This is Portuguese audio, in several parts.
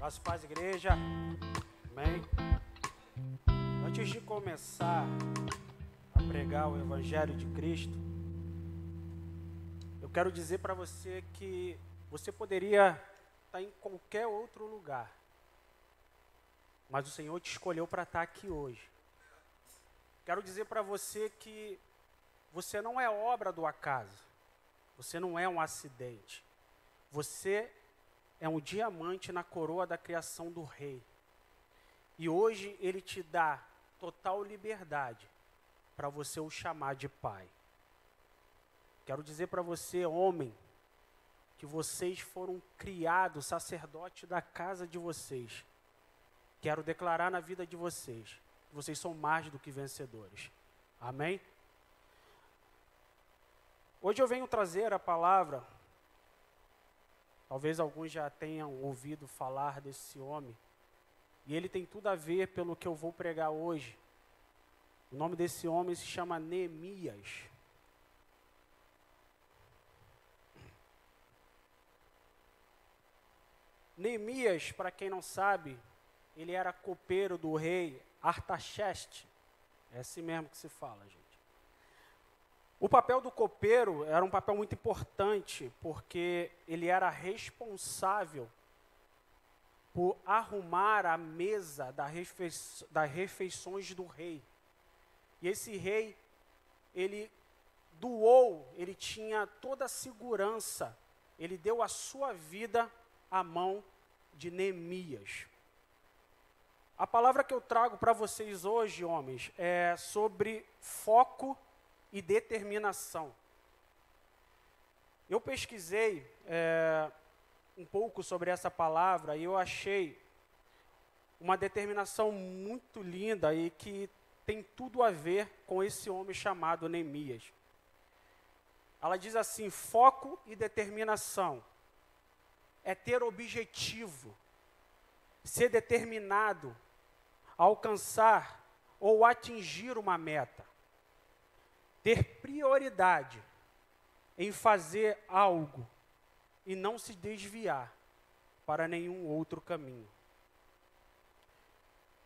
Graças paz, igreja. Amém. Antes de começar a pregar o Evangelho de Cristo, eu quero dizer para você que você poderia estar em qualquer outro lugar, mas o Senhor te escolheu para estar aqui hoje. Quero dizer para você que você não é obra do acaso, você não é um acidente, você é um diamante na coroa da criação do rei. E hoje ele te dá total liberdade para você o chamar de pai. Quero dizer para você, homem, que vocês foram criados sacerdote da casa de vocês. Quero declarar na vida de vocês, vocês são mais do que vencedores. Amém? Hoje eu venho trazer a palavra Talvez alguns já tenham ouvido falar desse homem. E ele tem tudo a ver pelo que eu vou pregar hoje. O nome desse homem se chama Neemias. Neemias, para quem não sabe, ele era copeiro do rei Artaxerxes. É assim mesmo que se fala, gente. O papel do copeiro era um papel muito importante, porque ele era responsável por arrumar a mesa das refeições do rei. E esse rei, ele doou, ele tinha toda a segurança, ele deu a sua vida à mão de Neemias. A palavra que eu trago para vocês hoje, homens, é sobre foco e determinação. Eu pesquisei é, um pouco sobre essa palavra e eu achei uma determinação muito linda e que tem tudo a ver com esse homem chamado Neemias. Ela diz assim: foco e determinação é ter objetivo, ser determinado a alcançar ou atingir uma meta ter prioridade em fazer algo e não se desviar para nenhum outro caminho.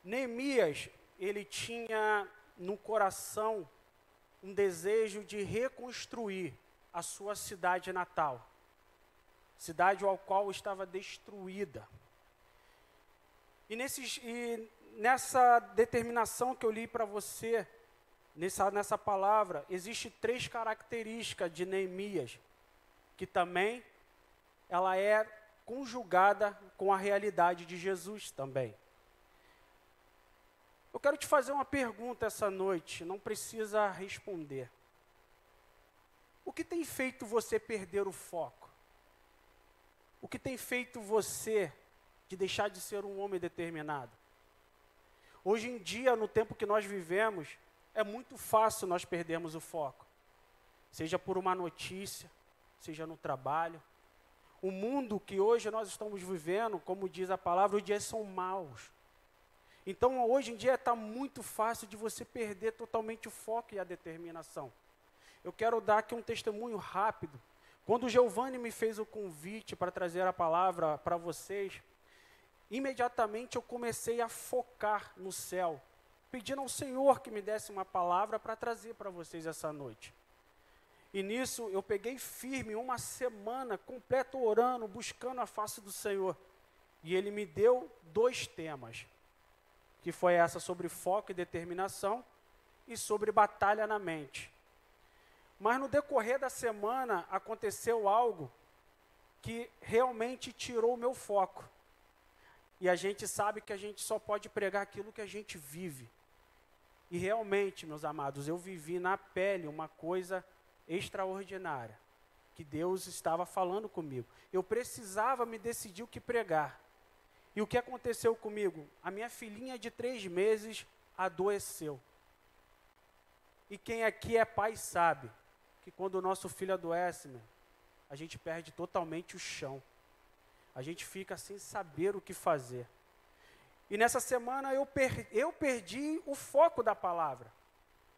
Neemias, ele tinha no coração um desejo de reconstruir a sua cidade natal, cidade ao qual estava destruída. E, nesses, e nessa determinação que eu li para você, nessa, nessa palavra, existe três características de Neemias, que também ela é conjugada com a realidade de Jesus também. Eu quero te fazer uma pergunta essa noite, não precisa responder. O que tem feito você perder o foco? O que tem feito você de deixar de ser um homem determinado? Hoje em dia, no tempo que nós vivemos, é muito fácil nós perdermos o foco. Seja por uma notícia, seja no trabalho. O mundo que hoje nós estamos vivendo, como diz a palavra, os dias são maus. Então, hoje em dia está muito fácil de você perder totalmente o foco e a determinação. Eu quero dar aqui um testemunho rápido. Quando o Giovanni me fez o convite para trazer a palavra para vocês, imediatamente eu comecei a focar no céu, pedindo ao Senhor que me desse uma palavra para trazer para vocês essa noite. E nisso eu peguei firme uma semana completa orando, buscando a face do Senhor. E ele me deu dois temas, que foi essa sobre foco e determinação e sobre batalha na mente. Mas no decorrer da semana aconteceu algo que realmente tirou o meu foco. E a gente sabe que a gente só pode pregar aquilo que a gente vive. E realmente, meus amados, eu vivi na pele uma coisa extraordinária, que Deus estava falando comigo. Eu precisava me decidir o que pregar. E o que aconteceu comigo? A minha filhinha de três meses adoeceu. E quem aqui é pai sabe que quando o nosso filho adoece, a gente perde totalmente o chão. A gente fica sem saber o que fazer. E nessa semana eu, per eu perdi o foco da palavra.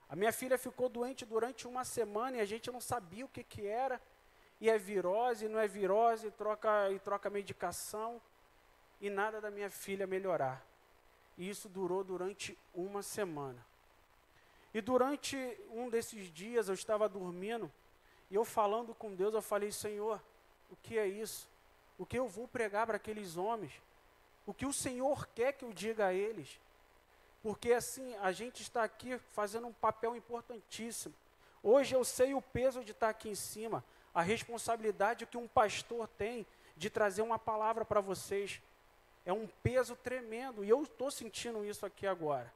A minha filha ficou doente durante uma semana e a gente não sabia o que, que era. E é virose, não é virose, troca, e troca medicação. e nada da minha filha melhorar. E isso durou durante uma semana. E durante um desses dias eu estava dormindo e eu falando com Deus, eu falei: Senhor, o que é isso? O que eu vou pregar para aqueles homens? O que o Senhor quer que eu diga a eles? Porque assim, a gente está aqui fazendo um papel importantíssimo. Hoje eu sei o peso de estar aqui em cima, a responsabilidade que um pastor tem de trazer uma palavra para vocês. É um peso tremendo e eu estou sentindo isso aqui agora.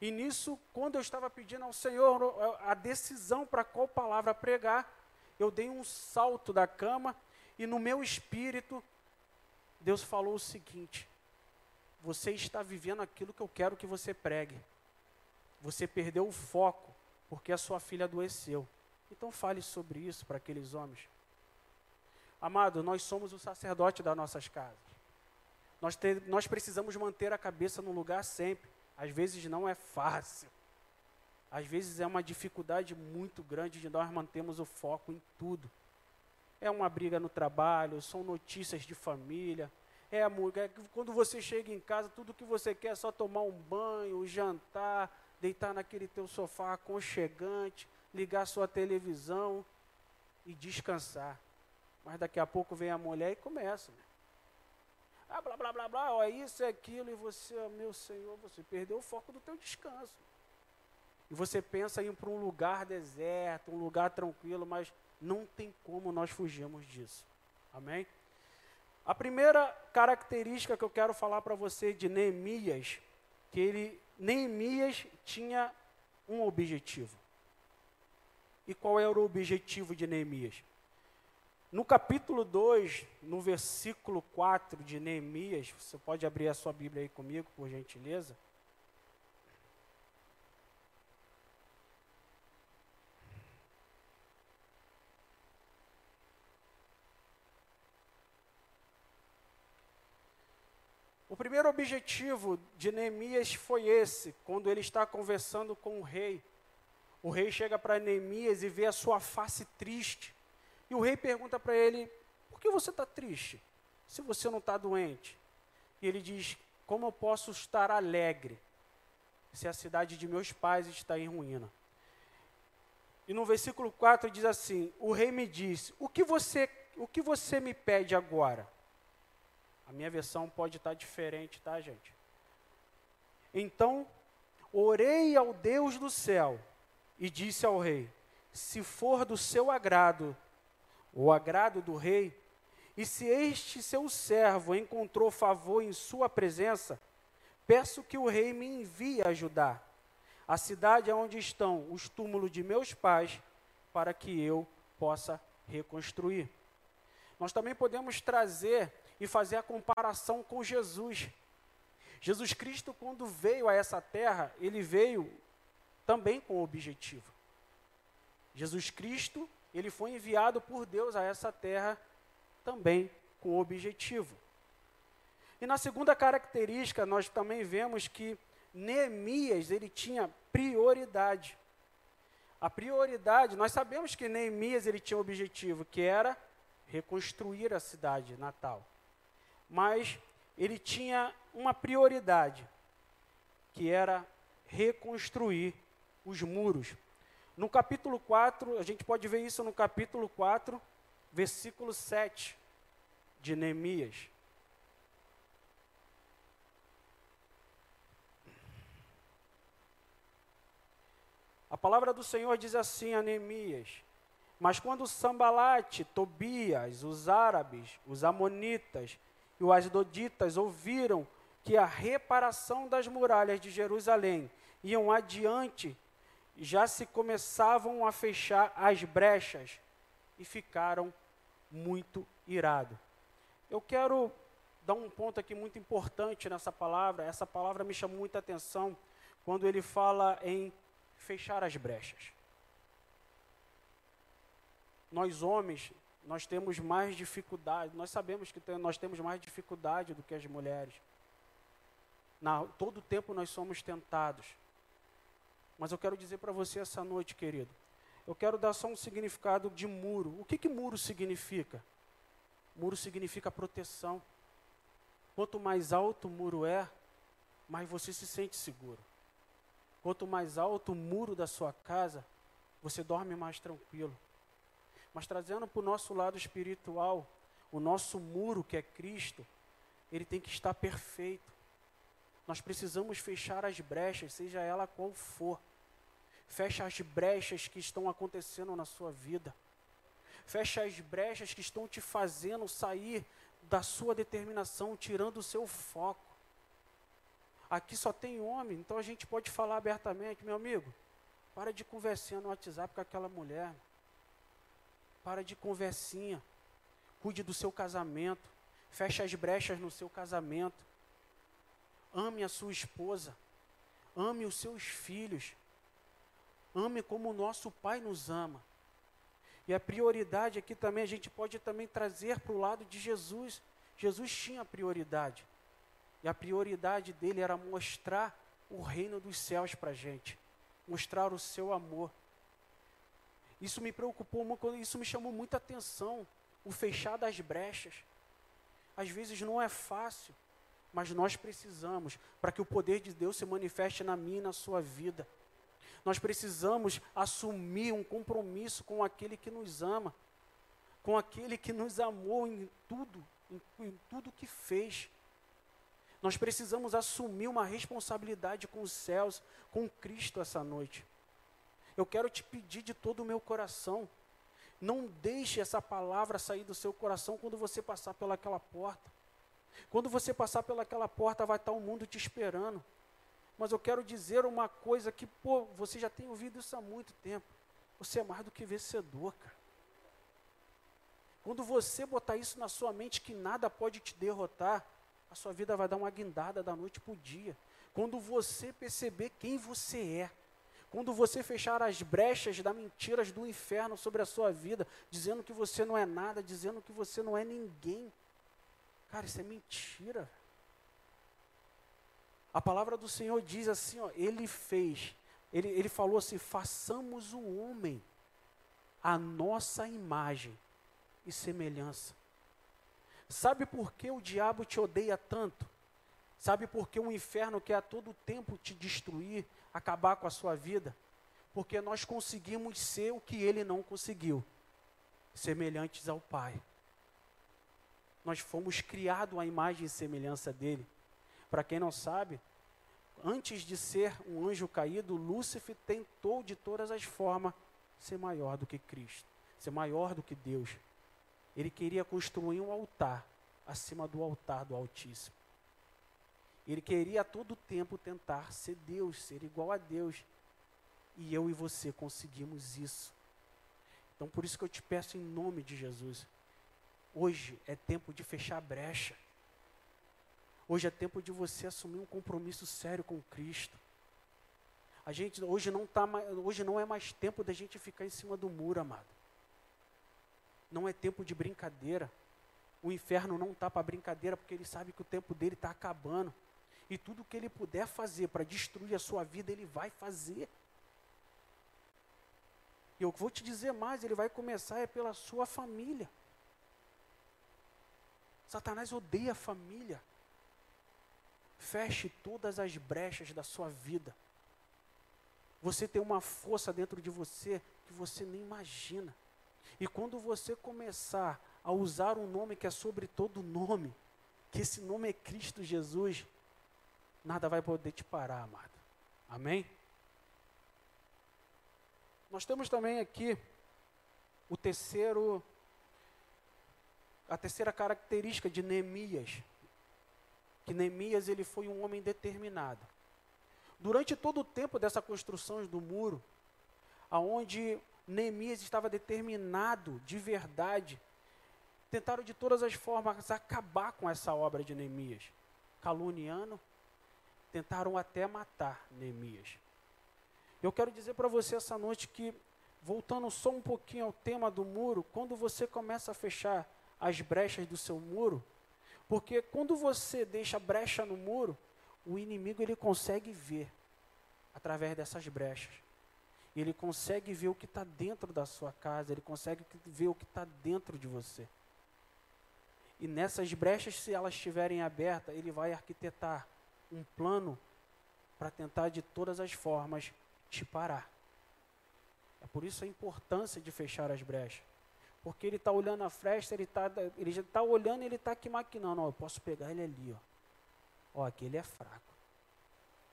E nisso, quando eu estava pedindo ao Senhor a decisão para qual palavra pregar, eu dei um salto da cama e no meu espírito, Deus falou o seguinte: Você está vivendo aquilo que eu quero que você pregue. Você perdeu o foco porque a sua filha adoeceu. Então fale sobre isso para aqueles homens. Amado, nós somos o sacerdote das nossas casas. Nós, ter, nós precisamos manter a cabeça no lugar sempre. Às vezes não é fácil. Às vezes é uma dificuldade muito grande de nós mantermos o foco em tudo. É uma briga no trabalho, são notícias de família. É, é quando você chega em casa, tudo que você quer é só tomar um banho, jantar, deitar naquele teu sofá aconchegante, ligar sua televisão e descansar. Mas daqui a pouco vem a mulher e começa. Né? Ah, blá, blá, blá, blá, ó, isso é aquilo, e você, meu Senhor, você perdeu o foco do teu descanso. E você pensa em ir para um lugar deserto, um lugar tranquilo, mas não tem como nós fugirmos disso. Amém? A primeira característica que eu quero falar para você de Neemias, que ele, Neemias tinha um objetivo. E qual era o objetivo de Neemias? No capítulo 2, no versículo 4 de Neemias, você pode abrir a sua Bíblia aí comigo, por gentileza. O primeiro objetivo de Neemias foi esse, quando ele está conversando com o rei. O rei chega para Neemias e vê a sua face triste. E o rei pergunta para ele: Por que você está triste? Se você não está doente? E ele diz: Como eu posso estar alegre se a cidade de meus pais está em ruína? E no versículo 4 diz assim: O rei me disse: O que você, o que você me pede agora? A minha versão pode estar diferente, tá, gente? Então, orei ao Deus do céu e disse ao rei: Se for do seu agrado, o agrado do rei, e se este seu servo encontrou favor em sua presença, peço que o rei me envie ajudar a cidade onde estão os túmulos de meus pais, para que eu possa reconstruir. Nós também podemos trazer e fazer a comparação com Jesus. Jesus Cristo, quando veio a essa terra, ele veio também com objetivo. Jesus Cristo ele foi enviado por Deus a essa terra também com objetivo. E na segunda característica, nós também vemos que Neemias, ele tinha prioridade. A prioridade, nós sabemos que Neemias ele tinha um objetivo, que era reconstruir a cidade natal. Mas ele tinha uma prioridade, que era reconstruir os muros. No capítulo 4, a gente pode ver isso no capítulo 4, versículo 7 de Neemias. A palavra do Senhor diz assim a Neemias: Mas quando Sambalate, Tobias, os árabes, os amonitas e os asdoditas ouviram que a reparação das muralhas de Jerusalém iam adiante já se começavam a fechar as brechas e ficaram muito irados. Eu quero dar um ponto aqui muito importante nessa palavra. Essa palavra me chamou muita atenção quando ele fala em fechar as brechas. Nós homens, nós temos mais dificuldade, nós sabemos que tem, nós temos mais dificuldade do que as mulheres. Na, todo tempo nós somos tentados. Mas eu quero dizer para você essa noite, querido. Eu quero dar só um significado de muro. O que, que muro significa? Muro significa proteção. Quanto mais alto o muro é, mais você se sente seguro. Quanto mais alto o muro da sua casa, você dorme mais tranquilo. Mas trazendo para o nosso lado espiritual, o nosso muro, que é Cristo, ele tem que estar perfeito. Nós precisamos fechar as brechas, seja ela qual for. Fecha as brechas que estão acontecendo na sua vida. Fecha as brechas que estão te fazendo sair da sua determinação, tirando o seu foco. Aqui só tem homem, então a gente pode falar abertamente, meu amigo, para de conversinha no WhatsApp com aquela mulher. Para de conversinha. Cuide do seu casamento. Feche as brechas no seu casamento. Ame a sua esposa. Ame os seus filhos. Ame como o nosso Pai nos ama. E a prioridade aqui também a gente pode também trazer para o lado de Jesus. Jesus tinha prioridade. E a prioridade dele era mostrar o reino dos céus para a gente. Mostrar o seu amor. Isso me preocupou, isso me chamou muita atenção. O fechar das brechas. Às vezes não é fácil, mas nós precisamos para que o poder de Deus se manifeste na minha e na sua vida. Nós precisamos assumir um compromisso com aquele que nos ama, com aquele que nos amou em tudo, em, em tudo que fez. Nós precisamos assumir uma responsabilidade com os céus, com Cristo essa noite. Eu quero te pedir de todo o meu coração, não deixe essa palavra sair do seu coração quando você passar pelaquela porta. Quando você passar pelaquela porta, vai estar o mundo te esperando. Mas eu quero dizer uma coisa que, pô, você já tem ouvido isso há muito tempo. Você é mais do que vencedor, cara. Quando você botar isso na sua mente que nada pode te derrotar, a sua vida vai dar uma guindada da noite para o dia. Quando você perceber quem você é, quando você fechar as brechas das mentiras do inferno sobre a sua vida, dizendo que você não é nada, dizendo que você não é ninguém. Cara, isso é mentira. A palavra do Senhor diz assim, ó, ele fez, ele, ele falou assim, façamos o homem a nossa imagem e semelhança. Sabe por que o diabo te odeia tanto? Sabe por que o inferno quer a todo tempo te destruir, acabar com a sua vida? Porque nós conseguimos ser o que ele não conseguiu, semelhantes ao Pai. Nós fomos criados à imagem e semelhança dele. Para quem não sabe, antes de ser um anjo caído, Lúcifer tentou de todas as formas ser maior do que Cristo, ser maior do que Deus. Ele queria construir um altar acima do altar do Altíssimo. Ele queria a todo tempo tentar ser Deus, ser igual a Deus. E eu e você conseguimos isso. Então por isso que eu te peço em nome de Jesus. Hoje é tempo de fechar a brecha. Hoje é tempo de você assumir um compromisso sério com Cristo. A gente hoje não tá hoje não é mais tempo da gente ficar em cima do muro, amado. Não é tempo de brincadeira. O inferno não está para brincadeira porque ele sabe que o tempo dele está acabando. E tudo que ele puder fazer para destruir a sua vida, ele vai fazer. E eu vou te dizer mais, ele vai começar é pela sua família. Satanás odeia a família. Feche todas as brechas da sua vida. Você tem uma força dentro de você que você nem imagina. E quando você começar a usar um nome que é sobre todo nome, que esse nome é Cristo Jesus, nada vai poder te parar, amado. Amém? Nós temos também aqui o terceiro, a terceira característica de Neemias que Neemias ele foi um homem determinado. Durante todo o tempo dessa construção do muro, aonde Neemias estava determinado de verdade, tentaram de todas as formas acabar com essa obra de Neemias, caluniando, tentaram até matar Neemias. Eu quero dizer para você essa noite que, voltando só um pouquinho ao tema do muro, quando você começa a fechar as brechas do seu muro, porque quando você deixa brecha no muro, o inimigo ele consegue ver através dessas brechas. Ele consegue ver o que está dentro da sua casa, ele consegue ver o que está dentro de você. E nessas brechas, se elas estiverem abertas, ele vai arquitetar um plano para tentar de todas as formas te parar. É por isso a importância de fechar as brechas. Porque ele está olhando a fresta, ele, tá, ele já está olhando e ele está aqui maquinando. Ó, eu posso pegar ele ali. Ó, ó aqui ele é fraco.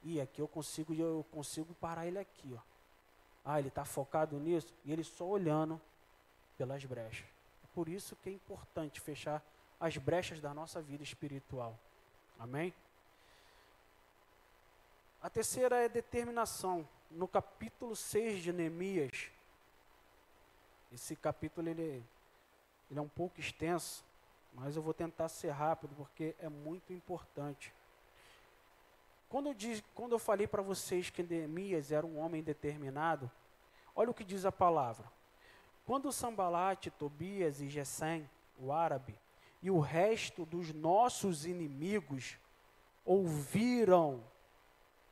E aqui eu consigo, eu consigo parar ele aqui. Ó. Ah, ele está focado nisso. E ele só olhando pelas brechas. É por isso que é importante fechar as brechas da nossa vida espiritual. Amém? A terceira é determinação. No capítulo 6 de Neemias, esse capítulo ele, ele é um pouco extenso, mas eu vou tentar ser rápido porque é muito importante. Quando eu, diz, quando eu falei para vocês que Neemias era um homem determinado, olha o que diz a palavra. Quando Sambalate, Tobias e Gesem, o árabe, e o resto dos nossos inimigos ouviram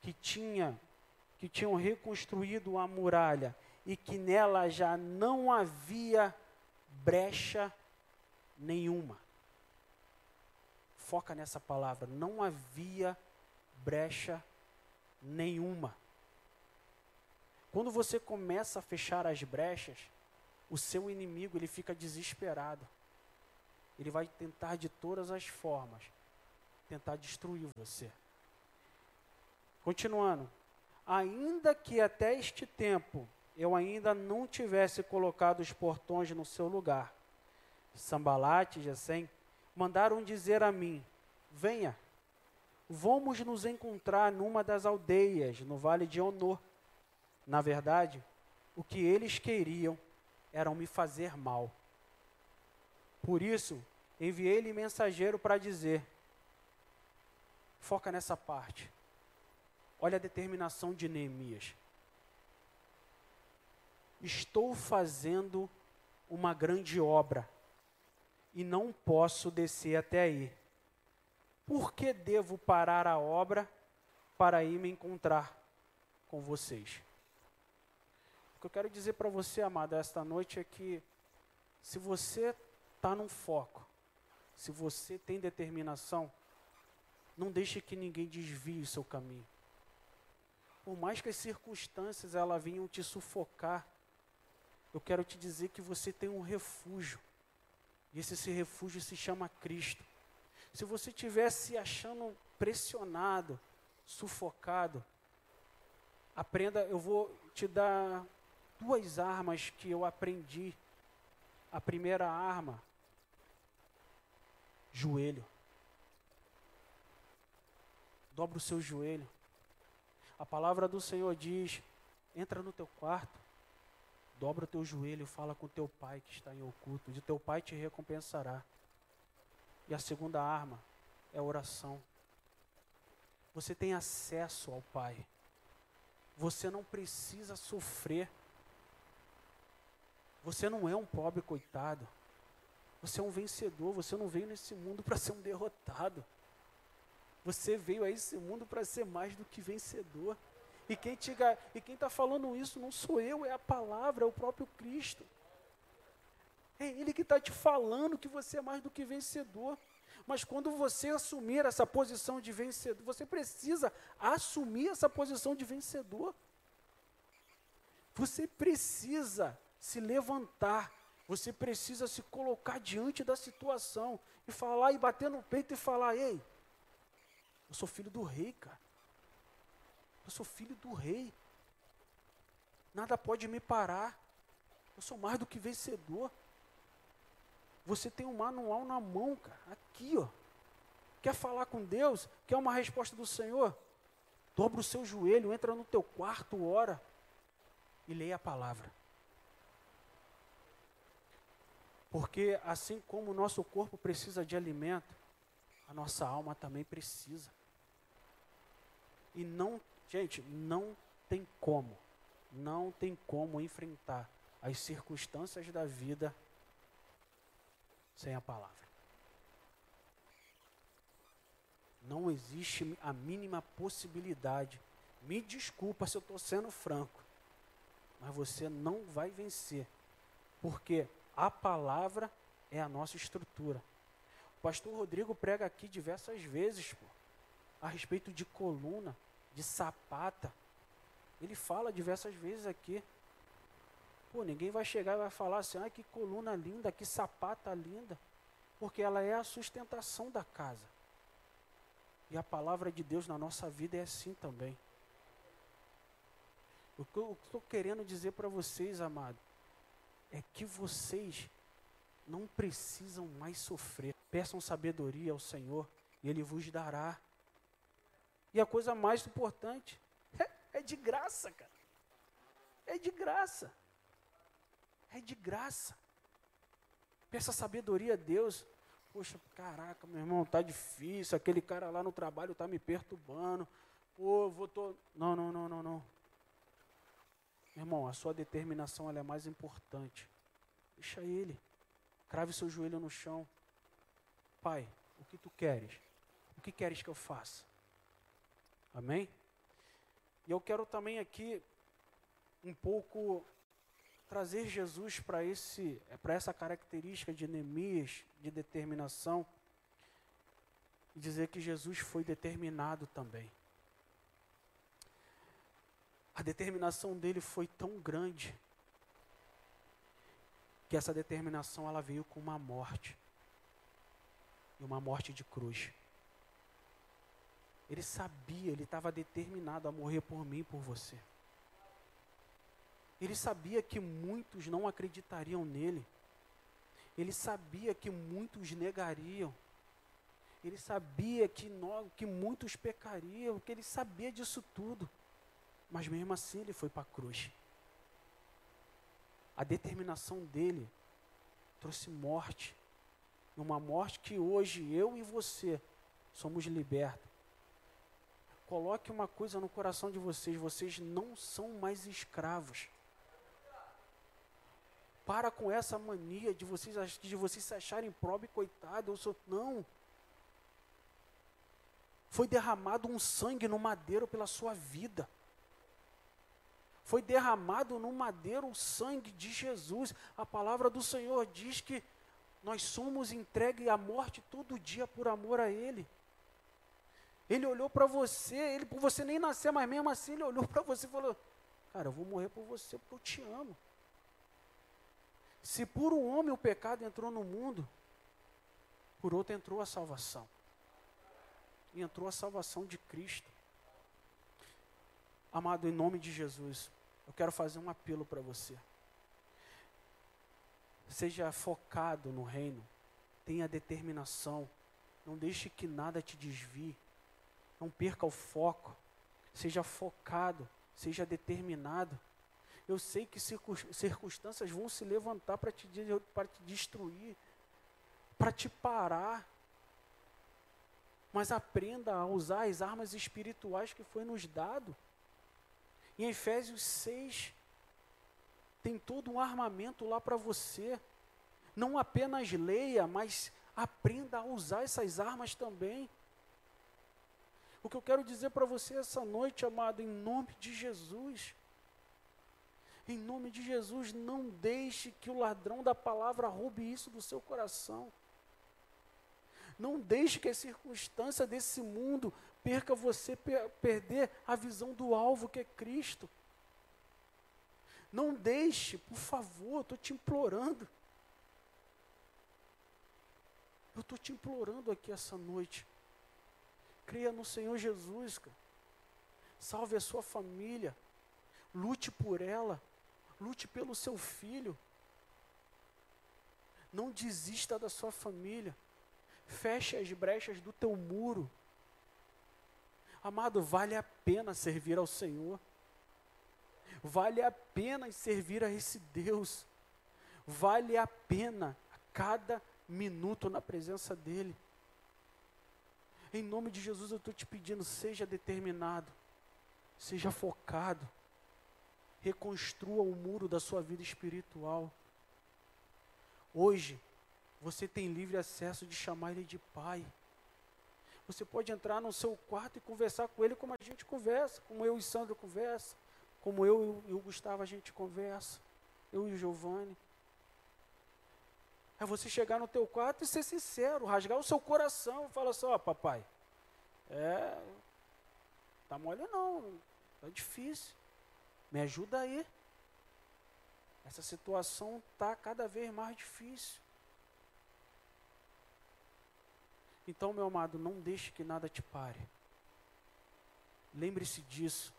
que tinha que tinham reconstruído a muralha e que nela já não havia brecha nenhuma. Foca nessa palavra, não havia brecha nenhuma. Quando você começa a fechar as brechas, o seu inimigo ele fica desesperado. Ele vai tentar de todas as formas tentar destruir você. Continuando. Ainda que até este tempo eu ainda não tivesse colocado os portões no seu lugar, Sambalate e Gesem mandaram dizer a mim: Venha, vamos nos encontrar numa das aldeias no vale de Honor. Na verdade, o que eles queriam era me fazer mal. Por isso, enviei-lhe mensageiro para dizer: Foca nessa parte. Olha a determinação de Neemias. Estou fazendo uma grande obra e não posso descer até aí. Por que devo parar a obra para ir me encontrar com vocês? O que eu quero dizer para você, amado, esta noite é que se você está num foco, se você tem determinação, não deixe que ninguém desvie o seu caminho por mais que as circunstâncias ela venham te sufocar, eu quero te dizer que você tem um refúgio. E esse, esse refúgio se chama Cristo. Se você estiver se achando pressionado, sufocado, aprenda, eu vou te dar duas armas que eu aprendi. A primeira arma, joelho. Dobra o seu joelho. A palavra do Senhor diz: entra no teu quarto, dobra o teu joelho fala com teu pai que está em oculto, de teu pai te recompensará. E a segunda arma é a oração. Você tem acesso ao Pai. Você não precisa sofrer. Você não é um pobre coitado. Você é um vencedor. Você não veio nesse mundo para ser um derrotado. Você veio a esse mundo para ser mais do que vencedor. E quem está falando isso não sou eu, é a palavra, é o próprio Cristo. É Ele que está te falando que você é mais do que vencedor. Mas quando você assumir essa posição de vencedor, você precisa assumir essa posição de vencedor. Você precisa se levantar, você precisa se colocar diante da situação e falar e bater no peito e falar: ei, eu sou filho do rei, cara. Eu sou filho do rei. Nada pode me parar. Eu sou mais do que vencedor. Você tem um manual na mão, cara. Aqui, ó. Quer falar com Deus? Quer uma resposta do Senhor? Dobra o seu joelho, entra no teu quarto, ora e leia a palavra. Porque assim como o nosso corpo precisa de alimento, a nossa alma também precisa. E não, gente, não tem como, não tem como enfrentar as circunstâncias da vida sem a palavra. Não existe a mínima possibilidade. Me desculpa se eu estou sendo franco, mas você não vai vencer, porque a palavra é a nossa estrutura. O pastor Rodrigo prega aqui diversas vezes, pô, a respeito de coluna, de sapata. Ele fala diversas vezes aqui. Pô, ninguém vai chegar e vai falar assim, ah, que coluna linda, que sapata linda. Porque ela é a sustentação da casa. E a palavra de Deus na nossa vida é assim também. O que eu estou querendo dizer para vocês, amado, é que vocês não precisam mais sofrer. Peçam sabedoria ao Senhor e Ele vos dará. E a coisa mais importante é, é de graça, cara. É de graça. É de graça. Peça sabedoria a Deus. Poxa, caraca, meu irmão, tá difícil. Aquele cara lá no trabalho tá me perturbando. Pô, vou tô. Não, não, não, não, não. Irmão, a sua determinação é mais importante. Deixa ele. Crave seu joelho no chão. Pai, o que tu queres? O que queres que eu faça? Amém? E eu quero também aqui um pouco trazer Jesus para esse para essa característica de Neemias, de determinação, e dizer que Jesus foi determinado também. A determinação dele foi tão grande que essa determinação ela veio com uma morte. E uma morte de cruz. Ele sabia, ele estava determinado a morrer por mim e por você. Ele sabia que muitos não acreditariam nele. Ele sabia que muitos negariam. Ele sabia que, que muitos pecariam, que ele sabia disso tudo. Mas mesmo assim ele foi para a cruz. A determinação dele trouxe morte. Uma morte que hoje eu e você somos libertos. Coloque uma coisa no coração de vocês: vocês não são mais escravos. Para com essa mania de vocês, de vocês se acharem pobre, coitado. Eu sou. Não. Foi derramado um sangue no madeiro pela sua vida foi derramado no madeiro o sangue de Jesus. A palavra do Senhor diz que nós somos entregues à morte todo dia por amor a Ele. Ele olhou para você, ele por você nem nascer, mas mesmo assim ele olhou para você e falou: Cara, eu vou morrer por você porque eu te amo. Se por um homem o pecado entrou no mundo, por outro entrou a salvação. E entrou a salvação de Cristo. Amado, em nome de Jesus, eu quero fazer um apelo para você. Seja focado no reino, tenha determinação, não deixe que nada te desvie, não perca o foco, seja focado, seja determinado. Eu sei que circunstâncias vão se levantar para te, te destruir, para te parar. Mas aprenda a usar as armas espirituais que foi nos dado. Em Efésios 6, tem todo um armamento lá para você. Não apenas leia, mas aprenda a usar essas armas também. O que eu quero dizer para você essa noite, amado, em nome de Jesus. Em nome de Jesus, não deixe que o ladrão da palavra roube isso do seu coração. Não deixe que a circunstância desse mundo perca você perder a visão do alvo que é Cristo. Não deixe, por favor, estou te implorando. Eu estou te implorando aqui essa noite. Creia no Senhor Jesus, cara. Salve a sua família. Lute por ela. Lute pelo seu filho. Não desista da sua família. Feche as brechas do teu muro. Amado, vale a pena servir ao Senhor. Vale a pena servir a esse Deus. Vale a pena a cada minuto na presença dEle. Em nome de Jesus eu estou te pedindo, seja determinado, seja focado, reconstrua o muro da sua vida espiritual. Hoje, você tem livre acesso de chamar Ele de Pai. Você pode entrar no seu quarto e conversar com ele como a gente conversa, como eu e Sandro conversa, como eu e o Gustavo a gente conversa, eu e o Giovanni. É você chegar no teu quarto e ser sincero, rasgar o seu coração e falar assim, ó, oh, papai, é, tá mole não, tá difícil, me ajuda aí. Essa situação tá cada vez mais difícil. Então, meu amado, não deixe que nada te pare. Lembre-se disso.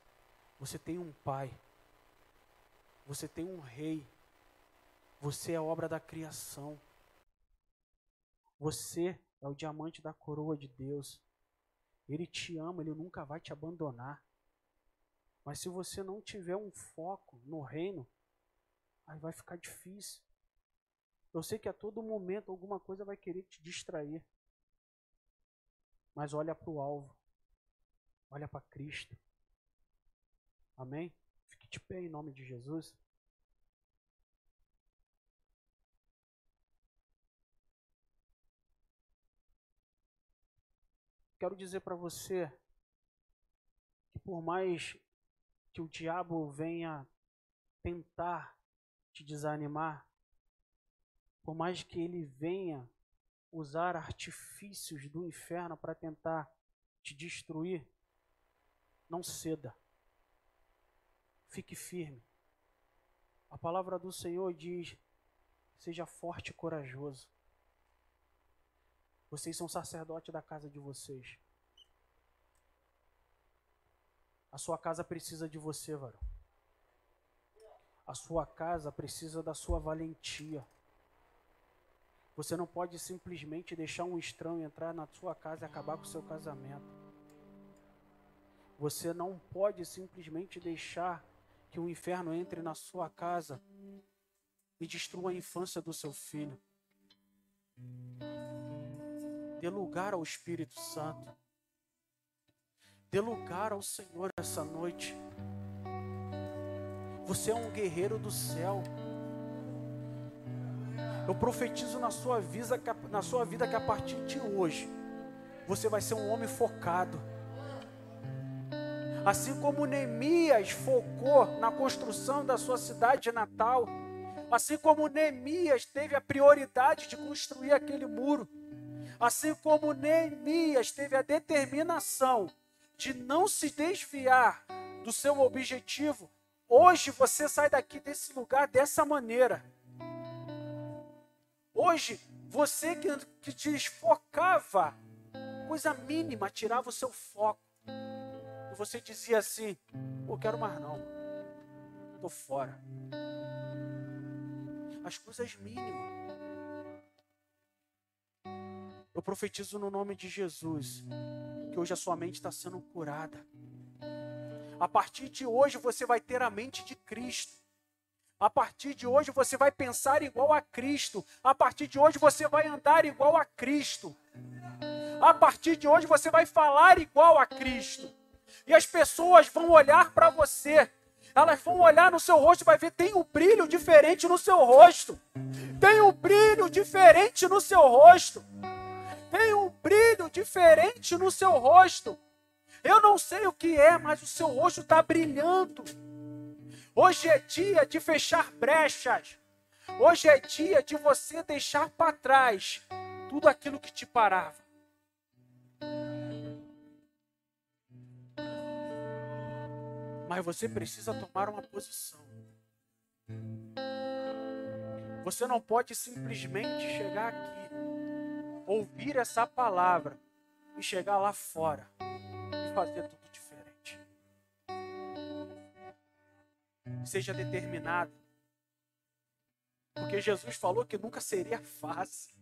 Você tem um pai. Você tem um rei. Você é obra da criação. Você é o diamante da coroa de Deus. Ele te ama, ele nunca vai te abandonar. Mas se você não tiver um foco no reino, aí vai ficar difícil. Eu sei que a todo momento alguma coisa vai querer te distrair. Mas olha para o alvo. Olha para Cristo. Amém? Fique de pé em nome de Jesus. Quero dizer para você que por mais que o diabo venha tentar te desanimar, por mais que ele venha usar artifícios do inferno para tentar te destruir, não ceda. Fique firme. A palavra do Senhor diz: seja forte e corajoso. Vocês são sacerdote da casa de vocês. A sua casa precisa de você, varão. A sua casa precisa da sua valentia. Você não pode simplesmente deixar um estranho entrar na sua casa e acabar com o seu casamento. Você não pode simplesmente deixar que o inferno entre na sua casa e destrua a infância do seu filho. Dê lugar ao Espírito Santo. Dê lugar ao Senhor essa noite. Você é um guerreiro do céu. Eu profetizo na sua na sua vida que a partir de hoje você vai ser um homem focado. Assim como Neemias focou na construção da sua cidade natal, assim como Neemias teve a prioridade de construir aquele muro, Assim como Neemias teve a determinação de não se desviar do seu objetivo, hoje você sai daqui desse lugar dessa maneira. Hoje, você que, que desfocava, coisa mínima, tirava o seu foco. E você dizia assim: Pô, quero mais não, estou fora. As coisas mínimas. Eu profetizo no nome de Jesus que hoje a sua mente está sendo curada. A partir de hoje você vai ter a mente de Cristo. A partir de hoje você vai pensar igual a Cristo. A partir de hoje você vai andar igual a Cristo. A partir de hoje você vai falar igual a Cristo. E as pessoas vão olhar para você. Elas vão olhar no seu rosto e vai ver tem um brilho diferente no seu rosto. Tem um brilho diferente no seu rosto diferente no seu rosto. Eu não sei o que é, mas o seu rosto está brilhando. Hoje é dia de fechar brechas. Hoje é dia de você deixar para trás tudo aquilo que te parava. Mas você precisa tomar uma posição. Você não pode simplesmente chegar aqui ouvir essa palavra e chegar lá fora e fazer tudo diferente. Seja determinado. Porque Jesus falou que nunca seria fácil.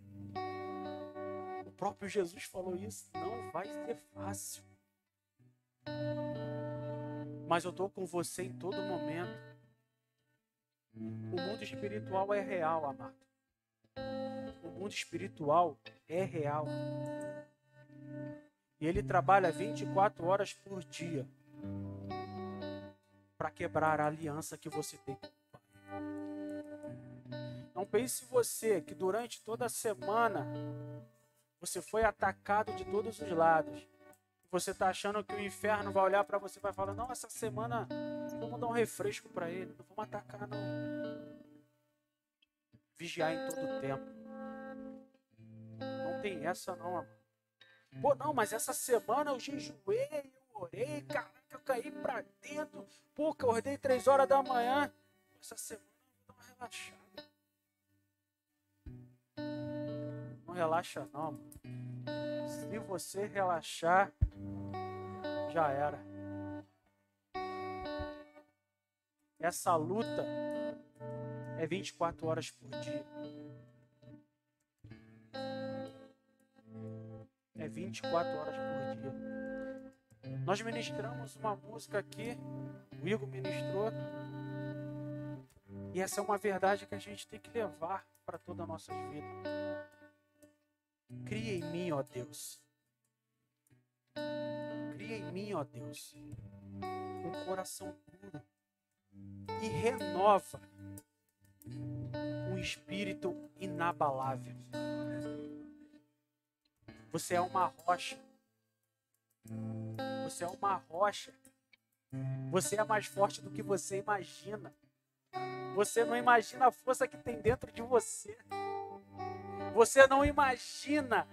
O próprio Jesus falou isso. Não vai ser fácil. Mas eu estou com você em todo momento. O mundo espiritual é real, amado o mundo espiritual é real. E ele trabalha 24 horas por dia para quebrar a aliança que você tem com o Pai. Não pense você que durante toda a semana você foi atacado de todos os lados. Você está achando que o inferno vai olhar para você e vai falar: Não, essa semana vamos dar um refresco para ele, não vamos atacar, não. Vigiar em todo o tempo tem essa não, amor. Pô, não, mas essa semana eu jejuei, eu orei, caraca, eu caí pra dentro. Pô, eu acordei três horas da manhã. Essa semana eu vou relaxada. Não relaxa não, mano. Se você relaxar, já era. Essa luta é 24 horas por dia. É 24 horas por dia. Nós ministramos uma música aqui, o Igor ministrou, e essa é uma verdade que a gente tem que levar para toda a nossa vida. Cria em mim, ó Deus. Cria em mim, ó Deus, um coração puro e renova um espírito inabalável. Você é uma rocha. Você é uma rocha. Você é mais forte do que você imagina. Você não imagina a força que tem dentro de você. Você não imagina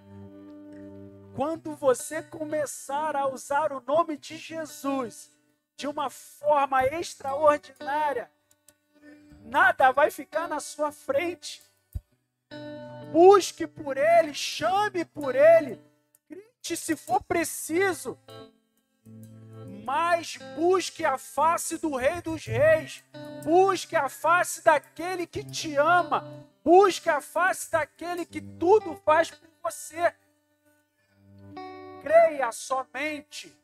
quando você começar a usar o nome de Jesus de uma forma extraordinária, nada vai ficar na sua frente. Busque por Ele, chame por Ele, grite se for preciso, mas busque a face do Rei dos Reis, busque a face daquele que te ama, busque a face daquele que tudo faz por você. Creia somente.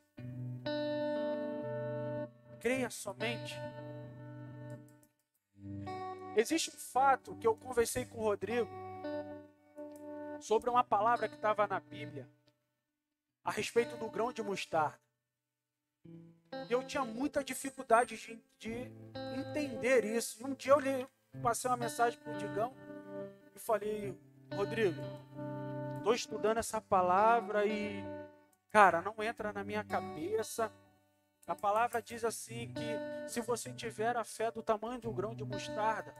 Creia somente. Existe um fato que eu conversei com o Rodrigo sobre uma palavra que estava na Bíblia a respeito do grão de mostarda. E eu tinha muita dificuldade de, de entender isso. E um dia eu li, passei uma mensagem para o Digão e falei, Rodrigo, estou estudando essa palavra e, cara, não entra na minha cabeça. A palavra diz assim que se você tiver a fé do tamanho de um grão de mostarda,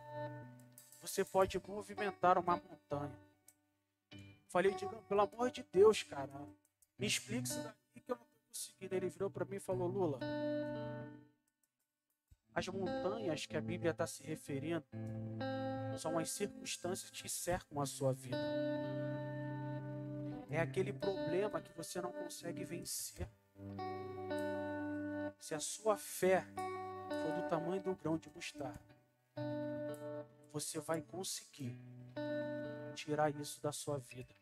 você pode movimentar uma montanha. Falei, diga, pelo amor de Deus, cara, me explique isso daqui que eu não estou conseguindo. Ele virou para mim e falou, Lula, as montanhas que a Bíblia está se referindo são as circunstâncias que cercam a sua vida. É aquele problema que você não consegue vencer. Se a sua fé for do tamanho do grão de mostarda, você vai conseguir tirar isso da sua vida.